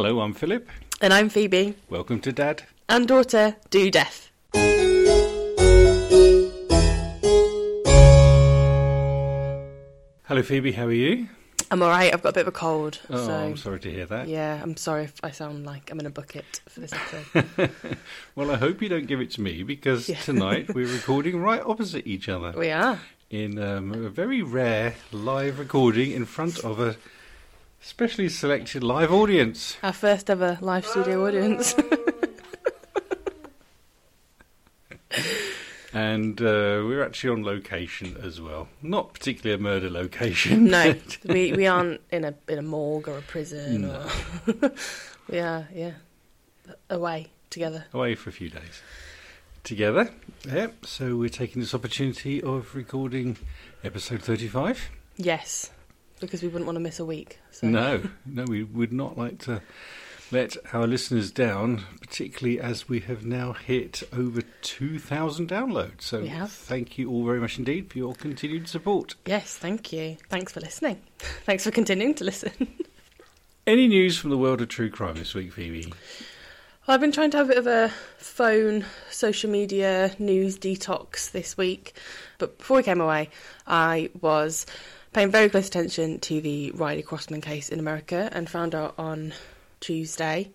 Hello, I'm Philip. And I'm Phoebe. Welcome to Dad. And daughter, do death. Hello, Phoebe. How are you? I'm alright, I've got a bit of a cold. Oh, so I'm sorry to hear that. Yeah, I'm sorry if I sound like I'm in a bucket for this episode. well, I hope you don't give it to me because Yeah. tonight we're recording right opposite each other we are. in um, a very rare live recording in front of a specially selected live audience. Our first ever live studio audience. And uh, we're actually on location as well. Not particularly a murder location. no, we we aren't in a in a morgue or a prison No. or we are, yeah. Away together. away for a few days together. Yep. So we're taking this opportunity of recording episode 35. Yes. Because we wouldn't want to miss a week. So. No, no, we would not like to let our listeners down, particularly as we have now hit over 2,000 downloads. So We have. thank you all very much indeed for your continued support. Yes, thank you. Thanks for listening. Thanks for continuing to listen. Any news from the world of true crime this week, Phoebe? Well, I've been trying to have a bit of a phone, social media news detox this week. But before we came away, I was paying very close attention to the Riley Crossman case in America and found out on Tuesday,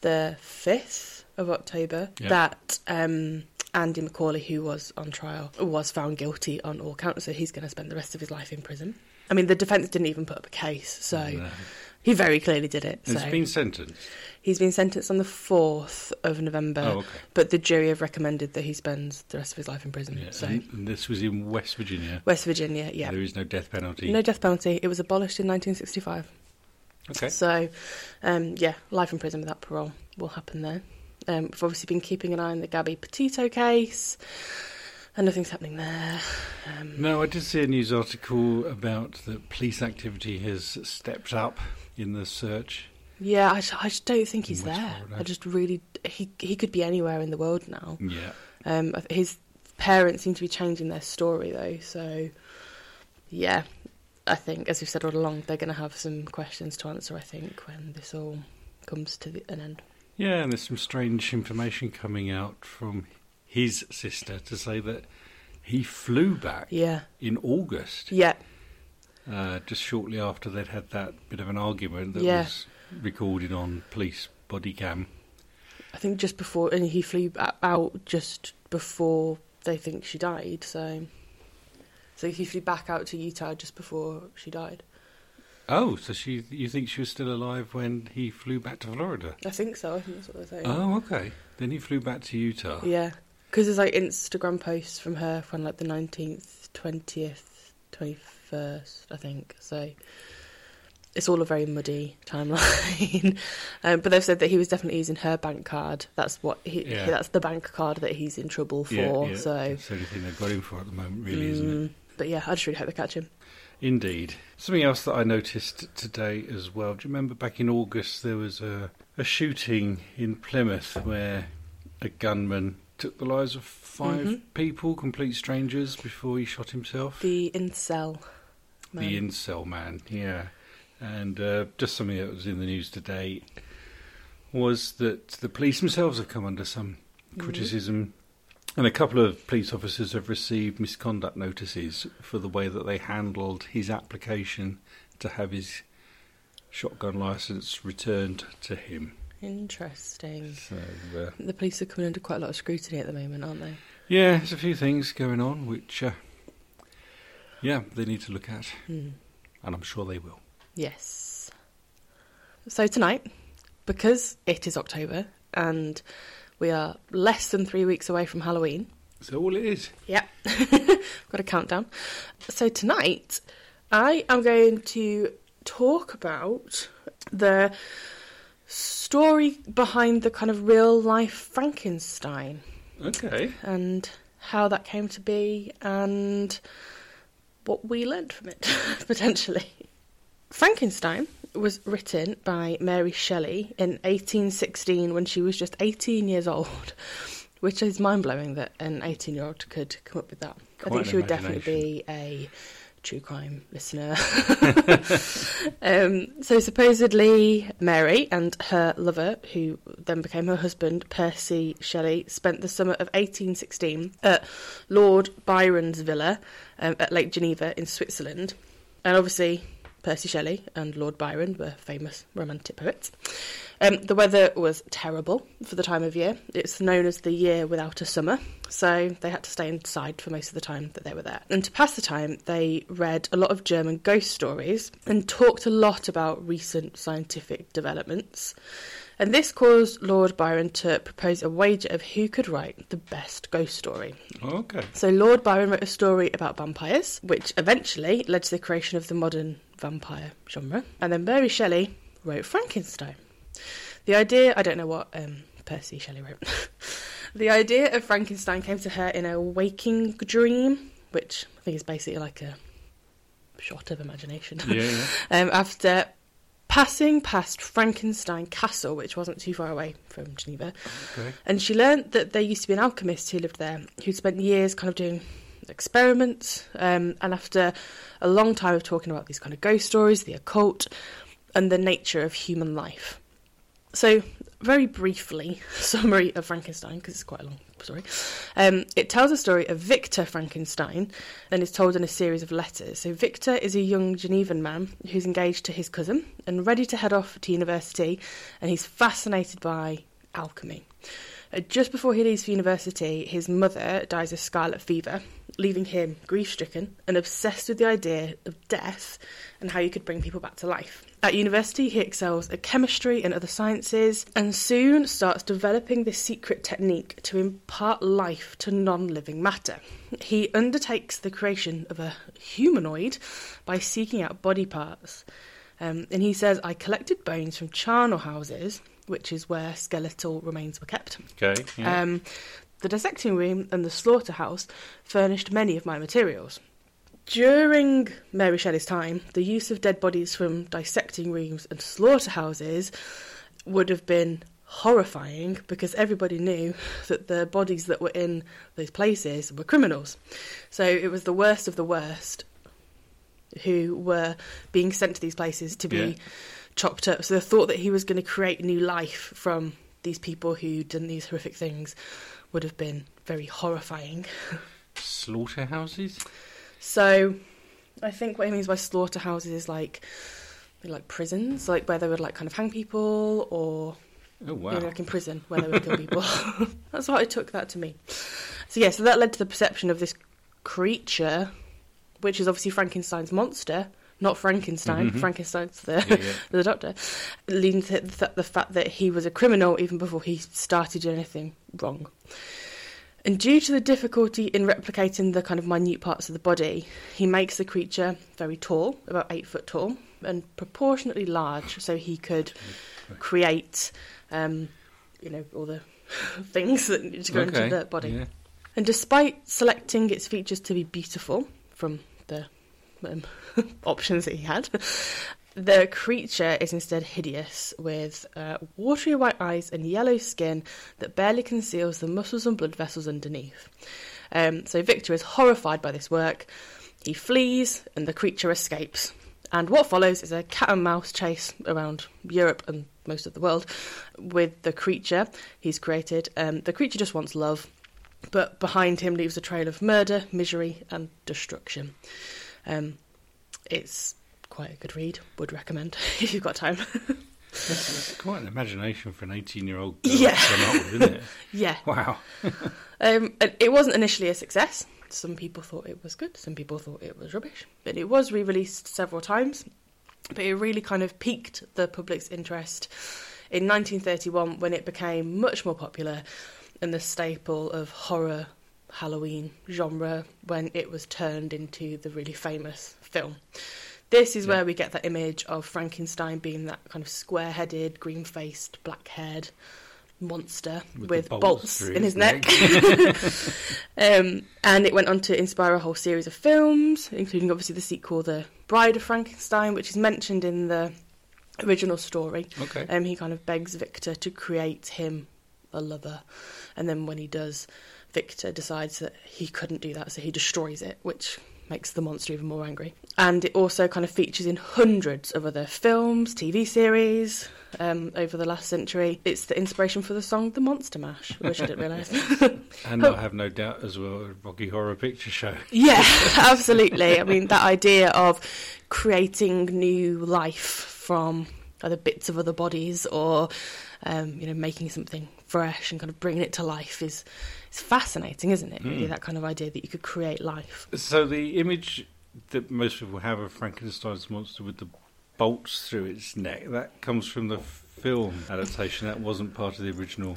the 5th of October, Yeah. that um, Andy McCauley, who was on trial, was found guilty on all counts. So he's going to spend the rest of his life in prison. I mean, the defence didn't even put up a case, so No. He very clearly did it. He's been sentenced. He's been sentenced on the 4th of November, Oh, okay. but the jury have recommended that he spends the rest of his life in prison. Yeah, So, this was in West Virginia. West Virginia, yeah. There is no death penalty. No death penalty. It was abolished in 1965. okay. So, um, yeah, life in prison without parole will happen there. Um, we've obviously been keeping an eye on the Gabby Petito case, and nothing's happening there. Um, No, I did see a news article about that police activity has stepped up in the search. yeah, I I just don't think he's there. I just really he he could be anywhere in the world now. Yeah. Um, his parents seem to be changing their story though, so yeah, I think as we've said all along, they're going to have some questions to answer. I think when this all comes to the, an end. Yeah, and there's some strange information coming out from his sister to say that he flew back Yeah, in August, yeah, uh, just shortly after they'd had that bit of an argument that Yeah. was recorded on police body cam. I think just before, and he flew out just before they think she died. So, so he flew back out to Utah just before she died. Oh, so she you think she was still alive when he flew back to Florida? I think so. I think that's what they're saying. Oh, okay. Then he flew back to Utah. Yeah, because there's like Instagram posts from her from like the nineteenth, twentieth, twenty first, I think. So it's all a very muddy timeline. um, but they've said that he was definitely using her bank card. That's what he, Yeah. that's the bank card that he's in trouble for. Yeah, yeah. So, That's the only thing they've got him for at the moment, really, isn't it? mm, but yeah, I just really hope they catch him. Indeed. Something else that I noticed today as well. Do you remember back in August there was a, a shooting in Plymouth where a gunman took the lives of 5 Mhm. people, complete strangers, before he shot himself? The incel. Man. The incel man, yeah. And uh, just something that was in the news today was that the police themselves have come under some Mhm. criticism. And a couple of police officers have received misconduct notices for the way that they handled his application to have his shotgun license returned to him. Interesting. So, uh, The police are coming under quite a lot of scrutiny at the moment, aren't they? yeah, there's a few things going on which, uh, yeah, they need to look at, Hmm. and I'm sure they will. Yes. So tonight, because it is October and we are less than three weeks away from Halloween. So all it is. Yep. Got a countdown. So tonight, I am going to talk about the story behind the kind of real life Frankenstein Okay. and how that came to be and what we learned from it, potentially. Frankenstein was written by Mary Shelley in 1816 when she was just 18 years old, which is mind blowing that an 18 year old could come up with that. I think she would definitely be a true crime listener. um, so supposedly Mary and her lover, who then became her husband, Percy Shelley, spent the summer of 1816 at Lord Byron's villa um, at Lake Geneva in Switzerland. And obviously, Percy Shelley and Lord Byron were famous romantic poets. Um, the weather was terrible for the time of year. It's known as the year without a summer, so they had to stay inside for most of the time that they were there. And to pass the time, they read a lot of German ghost stories and talked a lot about recent scientific developments. And this caused Lord Byron to propose a wager of who could write the best ghost story. Okay. So Lord Byron wrote a story about vampires, which eventually led to the creation of the modern vampire genre. And then Mary Shelley wrote Frankenstein. The idea, I don't know what um, Percy Shelley wrote. the idea of Frankenstein came to her in a waking dream, which I think is basically like a shot of imagination. Yeah, yeah. um, after passing past Frankenstein Castle, which wasn't too far away from Geneva, Okay. and she learnt that there used to be an alchemist who lived there who'd spent years kind of doing experiments. Um, and after a long time of talking about these kind of ghost stories, the occult, and the nature of human life. So, very briefly, summary of Frankenstein, because it's quite a long story. Um, it tells a story of Victor Frankenstein and is told in a series of letters. So, Victor is a young Genevan man who's engaged to his cousin and ready to head off to university, and he's fascinated by alchemy. Uh, just before he leaves for university, his mother dies of scarlet fever, leaving him grief stricken and obsessed with the idea of death and how you could bring people back to life. At university, he excels at chemistry and other sciences and soon starts developing this secret technique to impart life to non living matter. He undertakes the creation of a humanoid by seeking out body parts. Um, and he says, I collected bones from charnel houses, which is where skeletal remains were kept. Okay. Yeah. Um, the dissecting room and the slaughterhouse furnished many of my materials. During Mary Shelley's time, the use of dead bodies from dissecting rooms and slaughterhouses would have been horrifying because everybody knew that the bodies that were in those places were criminals. So it was the worst of the worst who were being sent to these places to be Yeah. chopped up. So the thought that he was going to create new life from these people who'd done these horrific things would have been very horrifying. Slaughterhouses. So I think what he means by slaughterhouses is like like prisons, like where they would like kind of hang people or Oh wow. you know, like in prison where they would kill people. That's what I took that to mean. So yeah, so that led to the perception of this creature, which is obviously Frankenstein's monster, not Frankenstein. Mhm. Frankenstein's the Yeah, yeah. the doctor, leading to the, the fact that he was a criminal even before he started anything wrong. And due to the difficulty in replicating the kind of minute parts of the body, he makes the creature very tall, about eight foot tall, and proportionately large, so he could create, um, you know, all the things that need to go okay. into the body. Yeah. And despite selecting its features to be beautiful from the um, options that he had, the creature is instead hideous with uh, watery white eyes and yellow skin that barely conceals the muscles and blood vessels underneath. Um, so Victor is horrified by this work. He flees and the creature escapes. And what follows is a cat and mouse chase around Europe and most of the world with the creature he's created. Um, the creature just wants love, but behind him leaves a trail of murder, misery, and destruction. Um, it's quite a good read. Would recommend if you've got time. That's, quite an imagination for an 18 year old girl Yeah. to come up with, isn't it? yeah, Wow. um, it wasn't initially a success. Some people thought it was good. Some people thought it was rubbish. But it was re-released several times. But it really kind of piqued the public's interest in 1931 when it became much more popular and the staple of horror Halloween genre when it was turned into the really famous film. This is Yeah. where we get that image of Frankenstein being that kind of square-headed, green-faced, black-haired monster With with, bolts bolts, in his his neck. um, and it went on to inspire a whole series of films, including obviously the sequel, The Bride of Frankenstein, which is mentioned in the original story. Okay. Um, he kind of begs Victor to create him a lover, and then when he does, Victor decides that he couldn't do that, so he destroys it, which makes the monster even more angry. And it also kind of features in hundreds of other films, TV series um, over the last century. It's the inspiration for the song The Monster Mash, which I didn't realise. And I have no doubt as well, Rocky Horror Picture Show. yeah, absolutely. I mean, that idea of creating new life from either bits of other bodies or, um, you know, making something fresh and kind of bringing it to life is, is fascinating, isn't it? Really, Mm. that kind of idea that you could create life. So the image that most people have of Frankenstein's monster with the bolts through its neck, that comes from the film adaptation. That wasn't part of the original.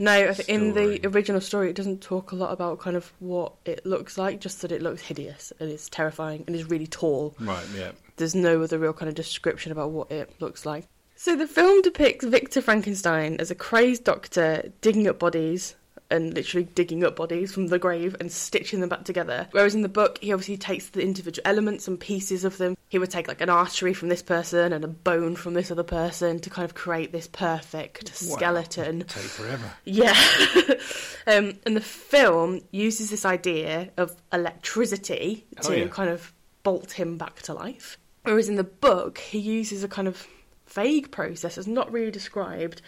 No, think in the original story, it doesn't talk a lot about kind of what it looks like, just that it looks hideous and it's terrifying and is really tall. Right, yeah. There's no other real kind of description about what it looks like. So the film depicts Victor Frankenstein as a crazed doctor digging up bodies and literally digging up bodies from the grave and stitching them back together. Whereas in the book, he obviously takes the individual elements and pieces of them. He would take like an artery from this person and a bone from this other person to kind of create this perfect Wow. skeleton. Take forever. Yeah. um, and the film uses this idea of electricity Oh, to yeah. kind of bolt him back to life. Whereas in the book, he uses a kind of vague process that's not really described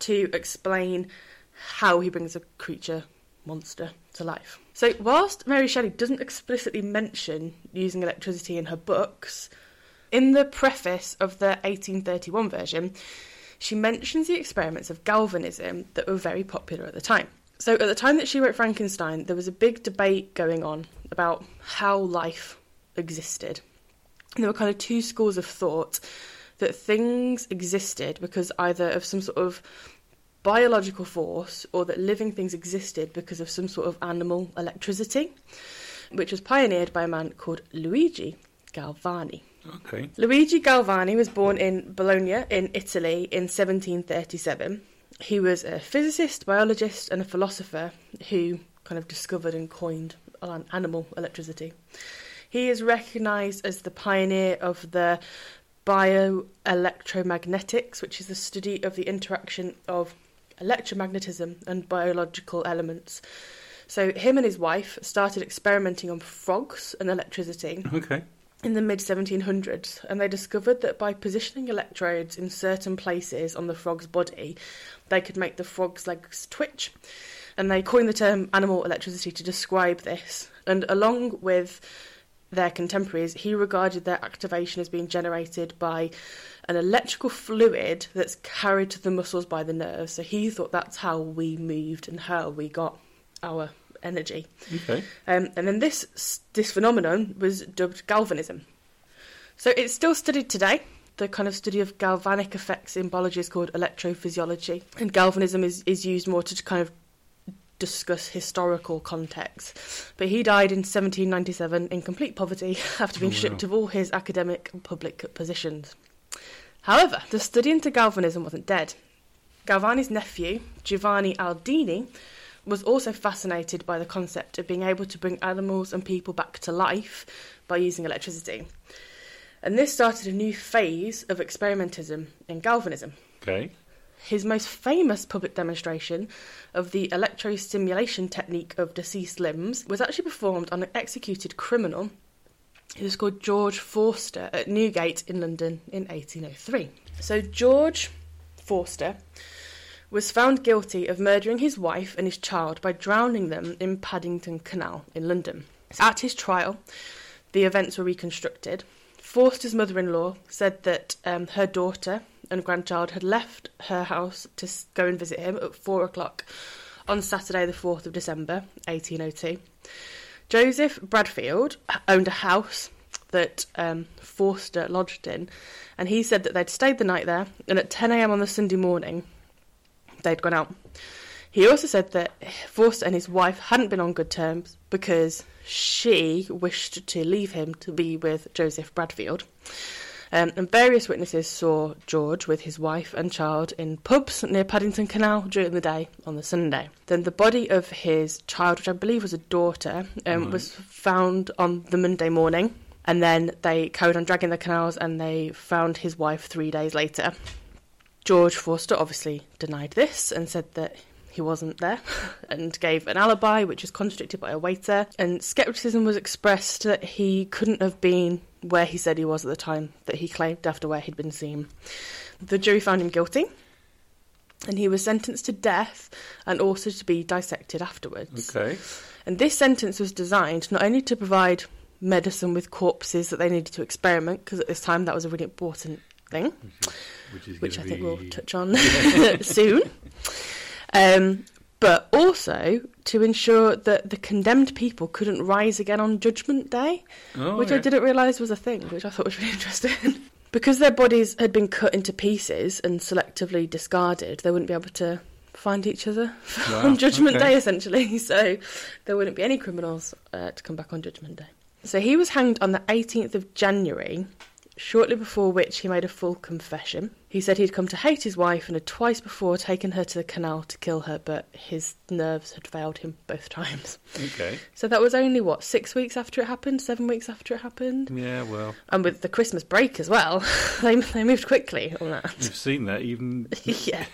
to explain how he brings a creature monster to life. So, whilst Mary Shelley doesn't explicitly mention using electricity in her books, in the preface of the 1831 version, she mentions the experiments of galvanism that were very popular at the time. So, at the time that she wrote Frankenstein, there was a big debate going on about how life existed. And there were kind of two schools of thought that things existed because either of some sort of biological force or that living things existed because of some sort of animal electricity, which was pioneered by a man called Luigi Galvani. Okay. Luigi Galvani was born in Bologna in Italy in 1737. He was a physicist, biologist, and a philosopher who kind of discovered and coined animal electricity. He is recognised as the pioneer of the bioelectromagnetics, which is the study of the interaction of electromagnetism and biological elements. So, him and his wife started experimenting on frogs and electricity Okay. in the mid 1700s, and they discovered that by positioning electrodes in certain places on the frog's body, they could make the frog's legs twitch. And they coined the term animal electricity to describe this. And along with their contemporaries, he regarded their activation as being generated by an electrical fluid that's carried to the muscles by the nerves. So he thought that's how we moved and how we got our energy. Okay. Um, and then this this phenomenon was dubbed galvanism. So it's still studied today. The kind of study of galvanic effects in biology is called electrophysiology, and galvanism is, is used more to kind of discuss historical context. But he died in 1797 in complete poverty after being Oh, wow. stripped of all his academic and public positions. However, the study into galvanism wasn't dead. Galvani's nephew, Giovanni Aldini, was also fascinated by the concept of being able to bring animals and people back to life by using electricity. And this started a new phase of experimentism in galvanism. Okay. His most famous public demonstration of the electrostimulation technique of deceased limbs was actually performed on an executed criminal who was called George Forster at Newgate in London in 1803. So, George Forster was found guilty of murdering his wife and his child by drowning them in Paddington Canal in London. At his trial, the events were reconstructed. Forster's mother in law said that um, her daughter and grandchild had left her house to go and visit him at four o'clock on Saturday, the 4th of December, 1802. Joseph Bradfield owned a house that um, Forster lodged in, and he said that they'd stayed the night there, and at 10am on the Sunday morning, they'd gone out. He also said that Forster and his wife hadn't been on good terms because she wished to leave him to be with Joseph Bradfield. Um, and various witnesses saw George with his wife and child in pubs near Paddington Canal during the day on the Sunday. Then the body of his child, which I believe was a daughter, um, Right. was found on the Monday morning. And then they carried on dragging the canals and they found his wife three days later. George Forster obviously denied this and said that he wasn't there and gave an alibi, which was contradicted by a waiter. And skepticism was expressed that he couldn't have been where he said he was at the time that he claimed after where he'd been seen. The jury found him guilty. And he was sentenced to death and also to be dissected afterwards. Okay. And this sentence was designed not only to provide medicine with corpses that they needed to experiment, because at this time that was a really important thing, Which is which I gonna think we'll touch on soon. Um, also to ensure that the condemned people couldn't rise again on Judgment Day, Oh, which I didn't realise was a thing, which I thought was really interesting. because their bodies had been cut into pieces and selectively discarded, they wouldn't be able to find each other Wow, on Judgment okay. Day, essentially. So there wouldn't be any criminals uh, to come back on Judgment Day. So he was hanged on the 18th of January, shortly before which he made a full confession. He said he'd come to hate his wife and had twice before taken her to the canal to kill her, but his nerves had failed him both times. Okay. So that was only, what, six weeks after it happened? Seven weeks after it happened? Yeah, well, And with the Christmas break as well, they, they moved quickly on that. you've seen that even yeah.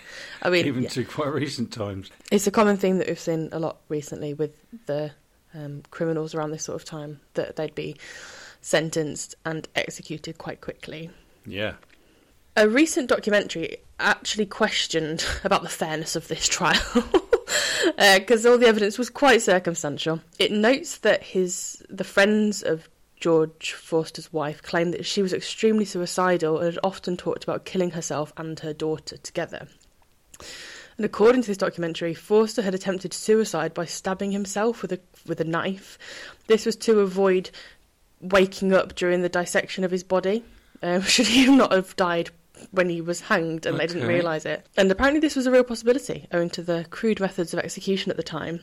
I mean, even yeah. to quite recent times. it's a common theme that we've seen a lot recently with the um, criminals around this sort of time, that they'd be sentenced and executed quite quickly. Yeah. A recent documentary actually questioned about the fairness of this trial because all the evidence was quite circumstantial. It notes that his the friends of George Forster's wife claimed that she was extremely suicidal and had often talked about killing herself and her daughter together. And according to this documentary, Forster had attempted suicide by stabbing himself with a with a knife. This was to avoid waking up during the dissection of his body. Um, should he not have died when he was hanged and they didn't realise it? And apparently, this was a real possibility owing to the crude methods of execution at the time.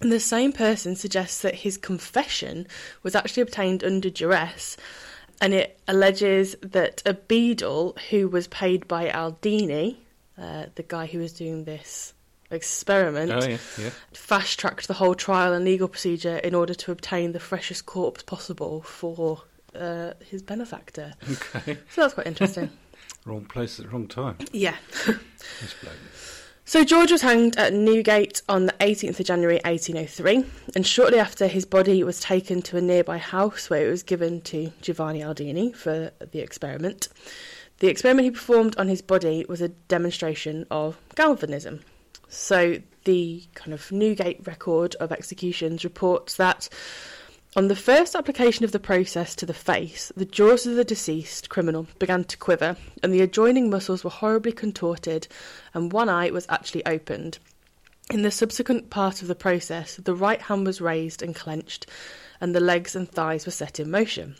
And the same person suggests that his confession was actually obtained under duress, and it alleges that a beadle who was paid by Aldini, uh, the guy who was doing this experiment, Oh, yeah, yeah. fast tracked the whole trial and legal procedure in order to obtain the freshest corpse possible for uh, his benefactor. Okay. So that's quite interesting. Wrong place at the wrong time. yeah. Bloke. So George was hanged at Newgate on the 18th of January 1803, and shortly after his body was taken to a nearby house where it was given to Giovanni Aldini for the experiment. The experiment he performed on his body was a demonstration of galvanism. So the kind of Newgate record of executions reports that on the first application of the process to the face, the jaws of the deceased criminal began to quiver, and the adjoining muscles were horribly contorted, and one eye was actually opened. In the subsequent part of the process, the right hand was raised and clenched, and the legs and thighs were set in motion.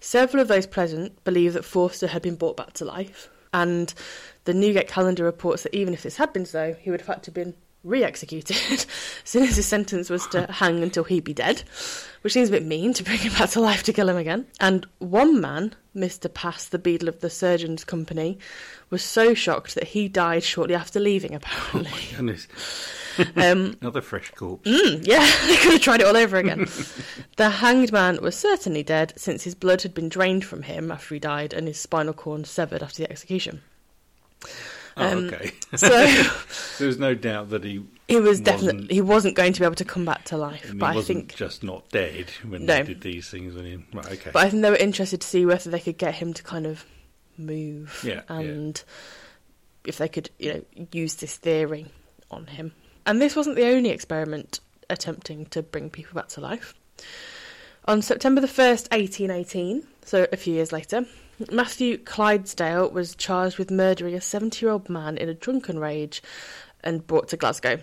Several of those present believe that Forster had been brought back to life, and the Newgate calendar reports that even if this had been so, he would have had to have been re-executed as soon as his sentence was to hang until he be dead, which seems a bit mean to bring him back to life to kill him again. And one man, Mr. Pass, the beadle of the surgeon's company, was so shocked that he died shortly after leaving, apparently. Goodness. um, Another fresh corpse. Mm, yeah, they could have tried it all over again. the hanged man was certainly dead since his blood had been drained from him after he died and his spinal cord severed after the execution. Oh, um, okay. So There's no doubt that he, he was definitely he wasn't going to be able to come back to life. But I think just not dead when No. they did these things on him. Right, okay. but I think they were interested to see whether they could get him to kind of move Yeah, yeah. and if they could, you know, use this theory on him. And this wasn't the only experiment attempting to bring people back to life. On September the 1st, 1818, so a few years later, Matthew Clydesdale was charged with murdering a 70 year old man in a drunken rage and brought to Glasgow.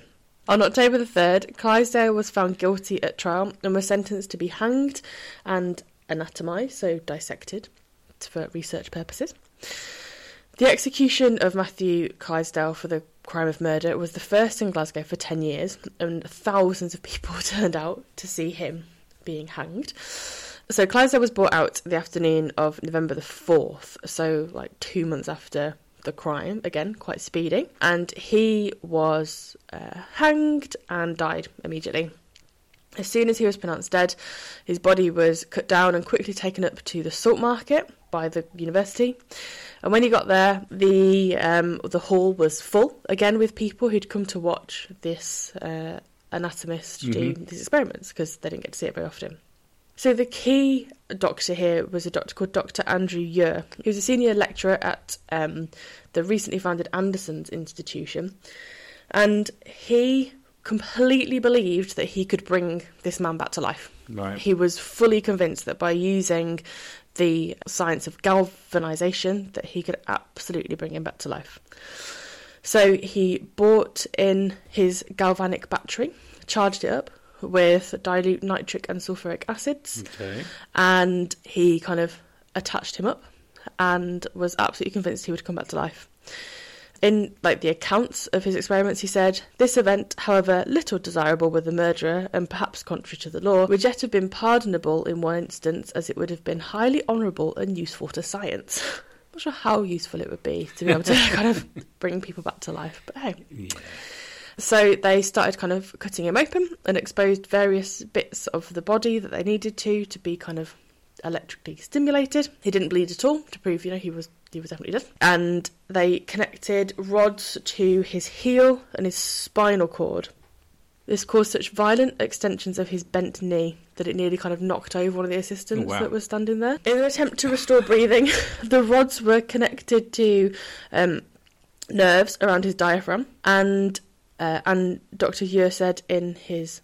On October the 3rd, Clydesdale was found guilty at trial and was sentenced to be hanged and anatomised, so dissected, for research purposes. The execution of Matthew Clydesdale for the crime of murder was the first in Glasgow for 10 years, and thousands of people turned out to see him being hanged. So Clydesdale was brought out the afternoon of November the 4th, so like two months after the crime, again, quite speedy. And he was uh, hanged and died immediately. As soon as he was pronounced dead, his body was cut down and quickly taken up to the salt market. by the university. And when he got there, the um, the hall was full again with people who'd come to watch this uh, anatomist do Mhm. these experiments because they didn't get to see it very often. So the key doctor here was a doctor called Dr. Andrew Ure. He was a senior lecturer at um, the recently founded Anderson's Institution, and he completely believed that he could bring this man back to life. Right. He was fully convinced that by using the science of galvanization that he could absolutely bring him back to life. So he bought in his galvanic battery, charged it up with dilute nitric and sulfuric acids, Okay. and he kind of attached him up and was absolutely convinced he would come back to life. In like the accounts of his experiments, he said, "This event, however little desirable with the murderer and perhaps contrary to the law, would yet have been pardonable in one instance, as it would have been highly honourable and useful to science." I'm Not sure how useful it would be to be able to kind of bring people back to life, but hey. Yeah. So they started kind of cutting him open and exposed various bits of the body that they needed to to be kind of electrically stimulated. He didn't bleed at all to prove, you know, he was he was definitely dead. And they connected rods to his heel and his spinal cord. This caused such violent extensions of his bent knee that it nearly kind of knocked over one of the assistants Oh, wow. that was standing there. In an attempt to restore breathing, the rods were connected to um, nerves around his diaphragm, and uh, and Dr. Ure said in his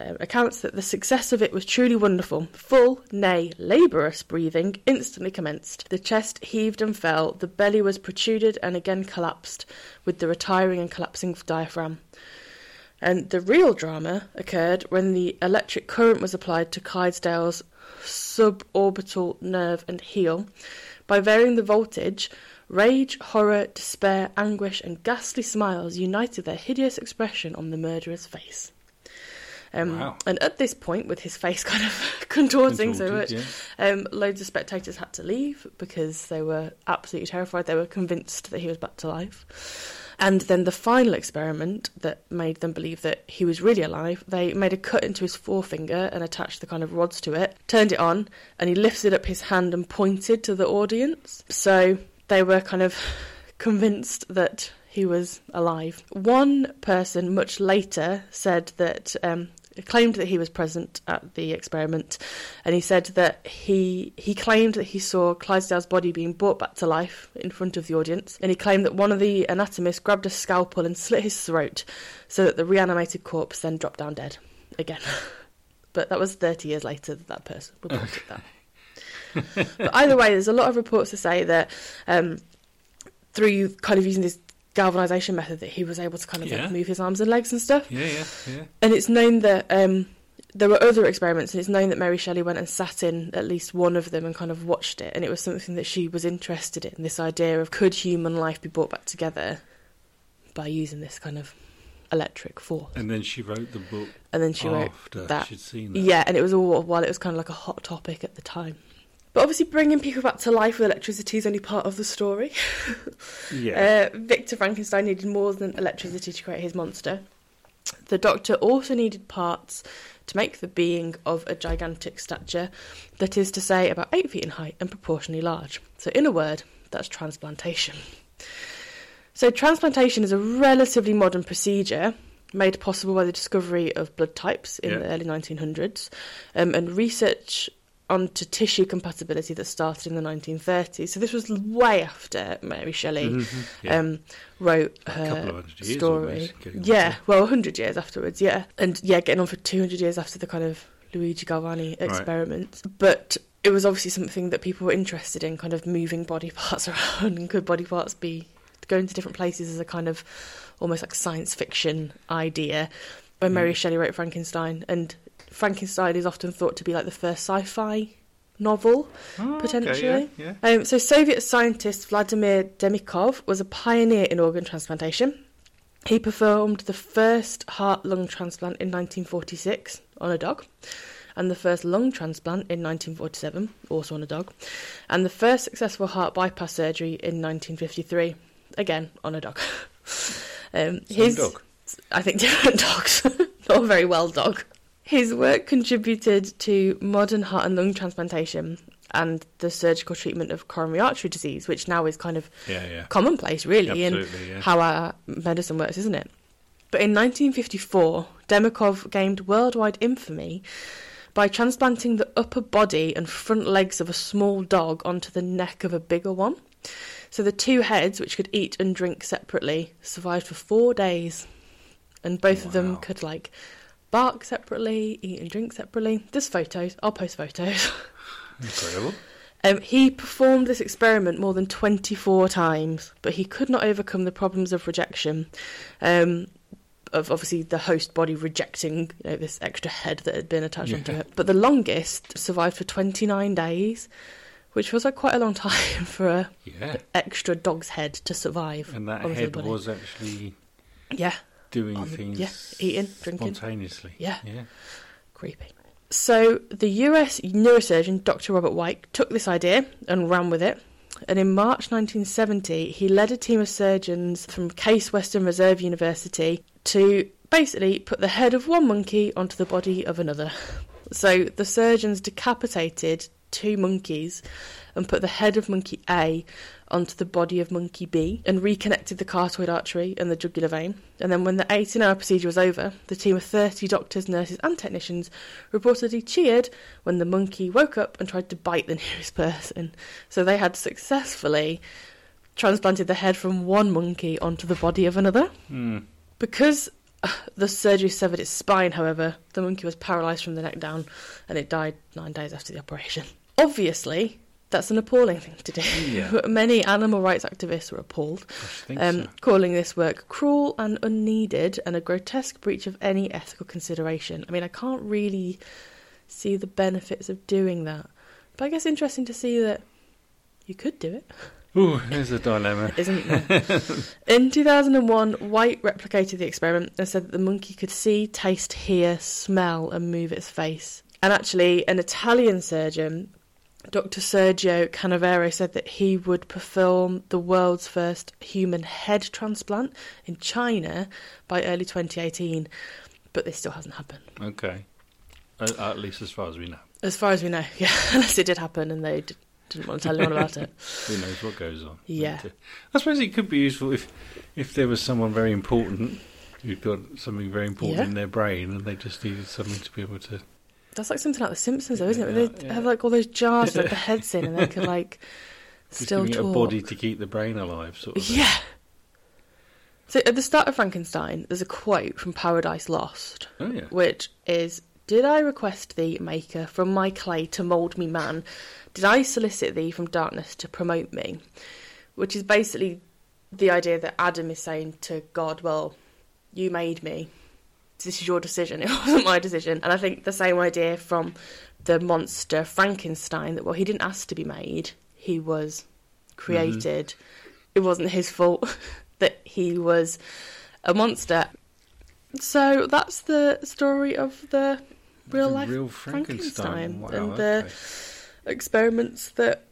uh, accounts that the success of it was truly wonderful. Full, nay, laborious breathing instantly commenced. The chest heaved and fell, the belly was protruded and again collapsed, with the retiring and collapsing diaphragm. And the real drama occurred when the electric current was applied to Clydesdale's suborbital nerve and heel. By varying the voltage, rage, horror, despair, anguish, and ghastly smiles united their hideous expression on the murderer's face. Um, Wow. And at this point, with his face kind of contorting so much, yeah. um, loads of spectators had to leave because they were absolutely terrified. They were convinced that he was back to life. And then the final experiment that made them believe that he was really alive, they made a cut into his forefinger and attached the kind of rods to it, turned it on, and he lifted up his hand and pointed to the audience. So they were kind of convinced that he was alive. One person much later said that um, claimed that he was present at the experiment, and he said that he he claimed that he saw Clydesdale's body being brought back to life in front of the audience, and he claimed that one of the anatomists grabbed a scalpel and slit his throat, so that the reanimated corpse then dropped down dead again. but that was 30 years later that that person reported that. but either way, there's a lot of reports to say that um, through kind of using this galvanization method, that he was able to kind of Yeah. like move his arms and legs and stuff. Yeah, yeah, yeah. And it's known that um, there were other experiments, and it's known that Mary Shelley went and sat in at least one of them and kind of watched it. And it was something that she was interested in this idea of could human life be brought back together by using this kind of electric force. And then she wrote the book And then she wrote after that. she'd seen that. Yeah, and it was all while it was kind of like a hot topic at the time. But obviously, bringing people back to life with electricity is only part of the story. Yeah. Uh, Victor Frankenstein needed more than electricity to create his monster. The doctor also needed parts to make the being of a gigantic stature, that is to say, about eight feet in height and proportionally large. So, in a word, that's transplantation. So, transplantation is a relatively modern procedure made possible by the discovery of blood types in Yeah. the early 1900s um, and research onto tissue compatibility that started in the 1930s. So, this was way after Mary Shelley Mhm, yeah. um, wrote her couple of hundred years story. almost, getting on Yeah, well, 100 years afterwards, yeah. And yeah, getting on for 200 years after the kind of Luigi Galvani Right. But it was obviously something that people were interested in, kind of moving body parts around. And could body parts be going to different places as a kind of almost like science fiction idea? When Mary Mm. Shelley wrote Frankenstein, and Frankenstein is often thought to be like the first sci-fi novel. Oh, okay, potentially. yeah, yeah. Um, so, Soviet scientist Vladimir Demikhov was a pioneer in organ transplantation. He performed the first heart lung transplant in 1946 on a dog, and the first lung transplant in 1947, also on a dog, and the first successful heart bypass surgery in 1953, again on a dog. um, Same dog. I think different dogs, not a very well dog. His work contributed to modern heart and lung transplantation, and the surgical treatment of coronary artery disease, which now is kind of Yeah, yeah. commonplace, really, in yeah. how our medicine works, isn't it? But in 1954, Demikhov gained worldwide infamy by transplanting the upper body and front legs of a small dog onto the neck of a bigger one. So the two heads, which could eat and drink separately, survived for four days. And both of them could, like, bark separately, eat and drink separately. There's photos. I'll post photos. Incredible. Um, he performed this experiment more than 24 times, but he could not overcome the problems of rejection. Um, of obviously the host body rejecting you know, this extra head that had been attached onto it. But the longest survived for 29 days, which was like quite a long time for a Yeah. extra dog's head to survive. And that head was actually Yeah, doing On things yeah, eating, drinking. spontaneously. Yeah. Yeah. creepy. So the US neurosurgeon Dr. Robert White took this idea and ran with it. And in March 1970, he led a team of surgeons from Case Western Reserve University to basically put the head of one monkey onto the body of another. So the surgeons decapitated two monkeys and put the head of monkey A onto the body of monkey B and reconnected the carotid artery and the jugular vein. And then when the 18 hour procedure was over, the team of 30 doctors, nurses, and technicians reportedly cheered when the monkey woke up and tried to bite the nearest person. So they had successfully transplanted the head from one monkey onto the body of another. Hmm. Because uh, the surgery severed its spine, however, the monkey was paralysed from the neck down and it died nine days after the operation. Obviously, that's an appalling thing to do. Yeah. Many animal rights activists were appalled, um, so. calling this work cruel and unneeded and a grotesque breach of any ethical consideration. I mean, I can't really see the benefits of doing that. But I guess interesting to see that you could do it. Ooh, there's a dilemma. Isn't there? In 2001, White replicated the experiment and said that the monkey could see, taste, hear, smell, and move its face. And actually, an Italian surgeon, Dr. Sergio Canavero, said that he would perform the world's first human head transplant in China by early 2018. But this still hasn't happened. Okay. At, at least as far as we know. As far as we know, yeah, unless it did happen and they d- didn't want to tell anyone about it. Who knows what goes on? Yeah. Uh, I suppose it could be useful if if there was someone very important who'd got something very important Yeah. in their brain and they just needed something to be able to. That's like something like The Simpsons, though, isn't it? Where Yeah, they yeah. have like all those jars with the heads in, and they could like Just still talk. a body to keep the brain alive, sort of. thing. Yeah. So at the start of Frankenstein, there's a quote from Paradise Lost, Oh yeah. which is, "Did I request thee, Maker, from my clay to mould me man? Did I solicit thee from darkness to promote me?" Which is basically the idea that Adam is saying to God, "Well, you made me. This is your decision. It wasn't my decision." And I think the same idea from the monster Frankenstein that well, he didn't ask to be made. He was created. Mm-hmm. It wasn't his fault that he was a monster. So that's the story of the real The life real Frankenstein, Frankenstein. Wow, and the experiments that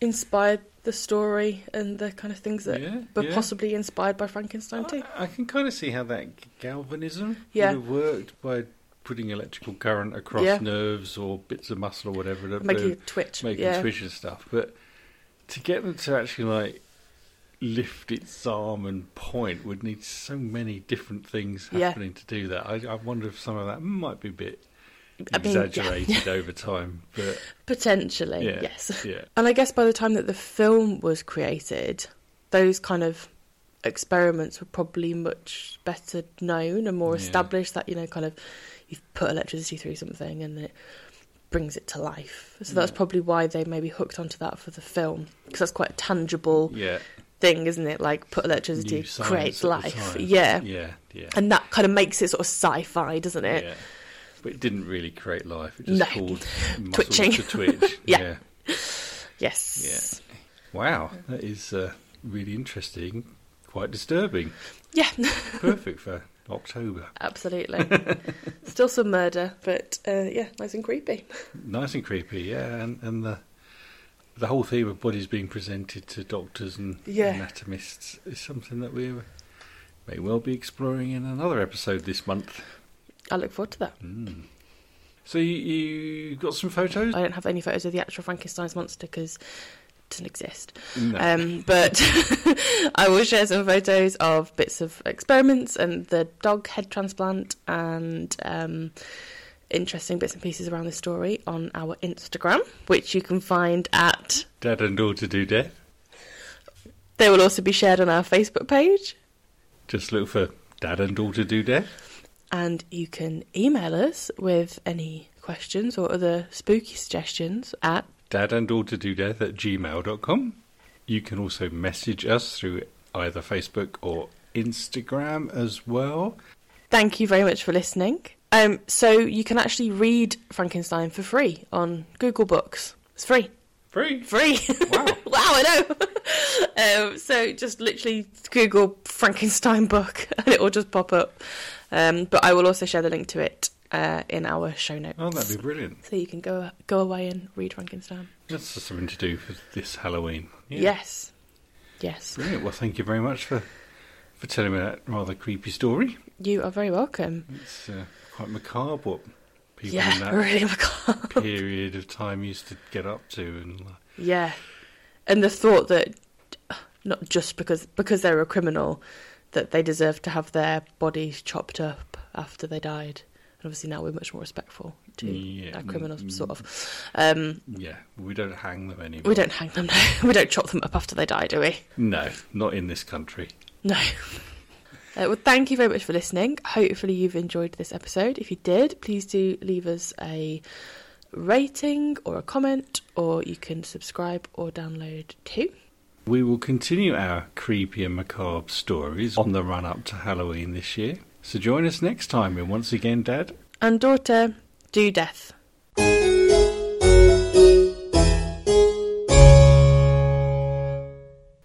inspired the story and the kind of things that Yeah, were yeah. possibly inspired by Frankenstein too. I, I can kind of see how that galvanism Yeah. would have worked by putting electrical current across Yeah. nerves or bits of muscle or whatever to Make to you twitch. make yeah. twitch and stuff. But to get them to actually like lift its arm and point would need so many different things happening to do that. I, I wonder if some of that might be a bit I mean, yeah. exaggerated over time. But Potentially, yeah, yes. yeah, And I guess by the time that the film was created, those kind of experiments were probably much better known and more Yeah. established. That you know, kind of, you've put electricity through something and it brings it to life. So that's probably why they maybe hooked onto that for the film because that's quite a tangible yeah. thing, isn't it? Like put electricity creates life. Yeah. yeah, yeah. and that kind of makes it sort of sci-fi, doesn't it? Yeah. But it didn't really create life. It just No. caused muscles Twitching. to twitch. Yeah. yeah. Yes. Wow, that is uh, really interesting. Quite disturbing. Yeah. Perfect for October. Absolutely. Still some murder, but uh, yeah, nice and creepy. Nice and creepy, yeah. And, and the the whole theme of bodies being presented to doctors and Yeah. anatomists is something that we may well be exploring in another episode this month. I look forward to that. Mm. So you, you got some photos? I don't have any photos of the actual Frankenstein's monster because it doesn't exist. no. Um, but I will share some photos of bits of experiments and the dog head transplant and um, interesting bits and pieces around the story on our Instagram, which you can find at. Dad and daughter do death. They will also be shared on our Facebook page, Just look for Dad and daughter do death. And you can email us with any questions or other spooky suggestions at. Dad and daughter do death at gmail.com. You can also message us through either Facebook or Instagram as well. Thank you very much for listening. Um, so you can actually read Frankenstein for free on Google Books. It's free. Free. Free. Wow. wow, I know. um, so just literally Google Frankenstein book and it will just pop up. Um, but I will also share the link to it uh, in our show notes. Oh, that'd be brilliant. So you can go go away and read Frankenstein. That's just something to do for this Halloween. Yeah. Yes. Yes. Brilliant. Well, thank you very much for for telling me that rather creepy story. You are very welcome. It's uh, quite macabre what people in yeah, that really macabre. period of time used to get up to. And like, Yeah. And the thought that not just because because they're a criminal that they deserved to have their bodies chopped up after they died. And obviously now we're much more respectful to Yeah, our criminals mm, sort of. Um, yeah, we don't hang them anymore. we don't hang them no. we don't chop them up after they die, do we? No, not in this country. No. Uh, well, thank you very much for listening. Hopefully, you've enjoyed this episode. If you did, please do leave us a rating or a comment, or you can subscribe or download too. We will continue our creepy and macabre stories on the run up to Halloween this year. So join us next time when once again, Dad And daughter, do death.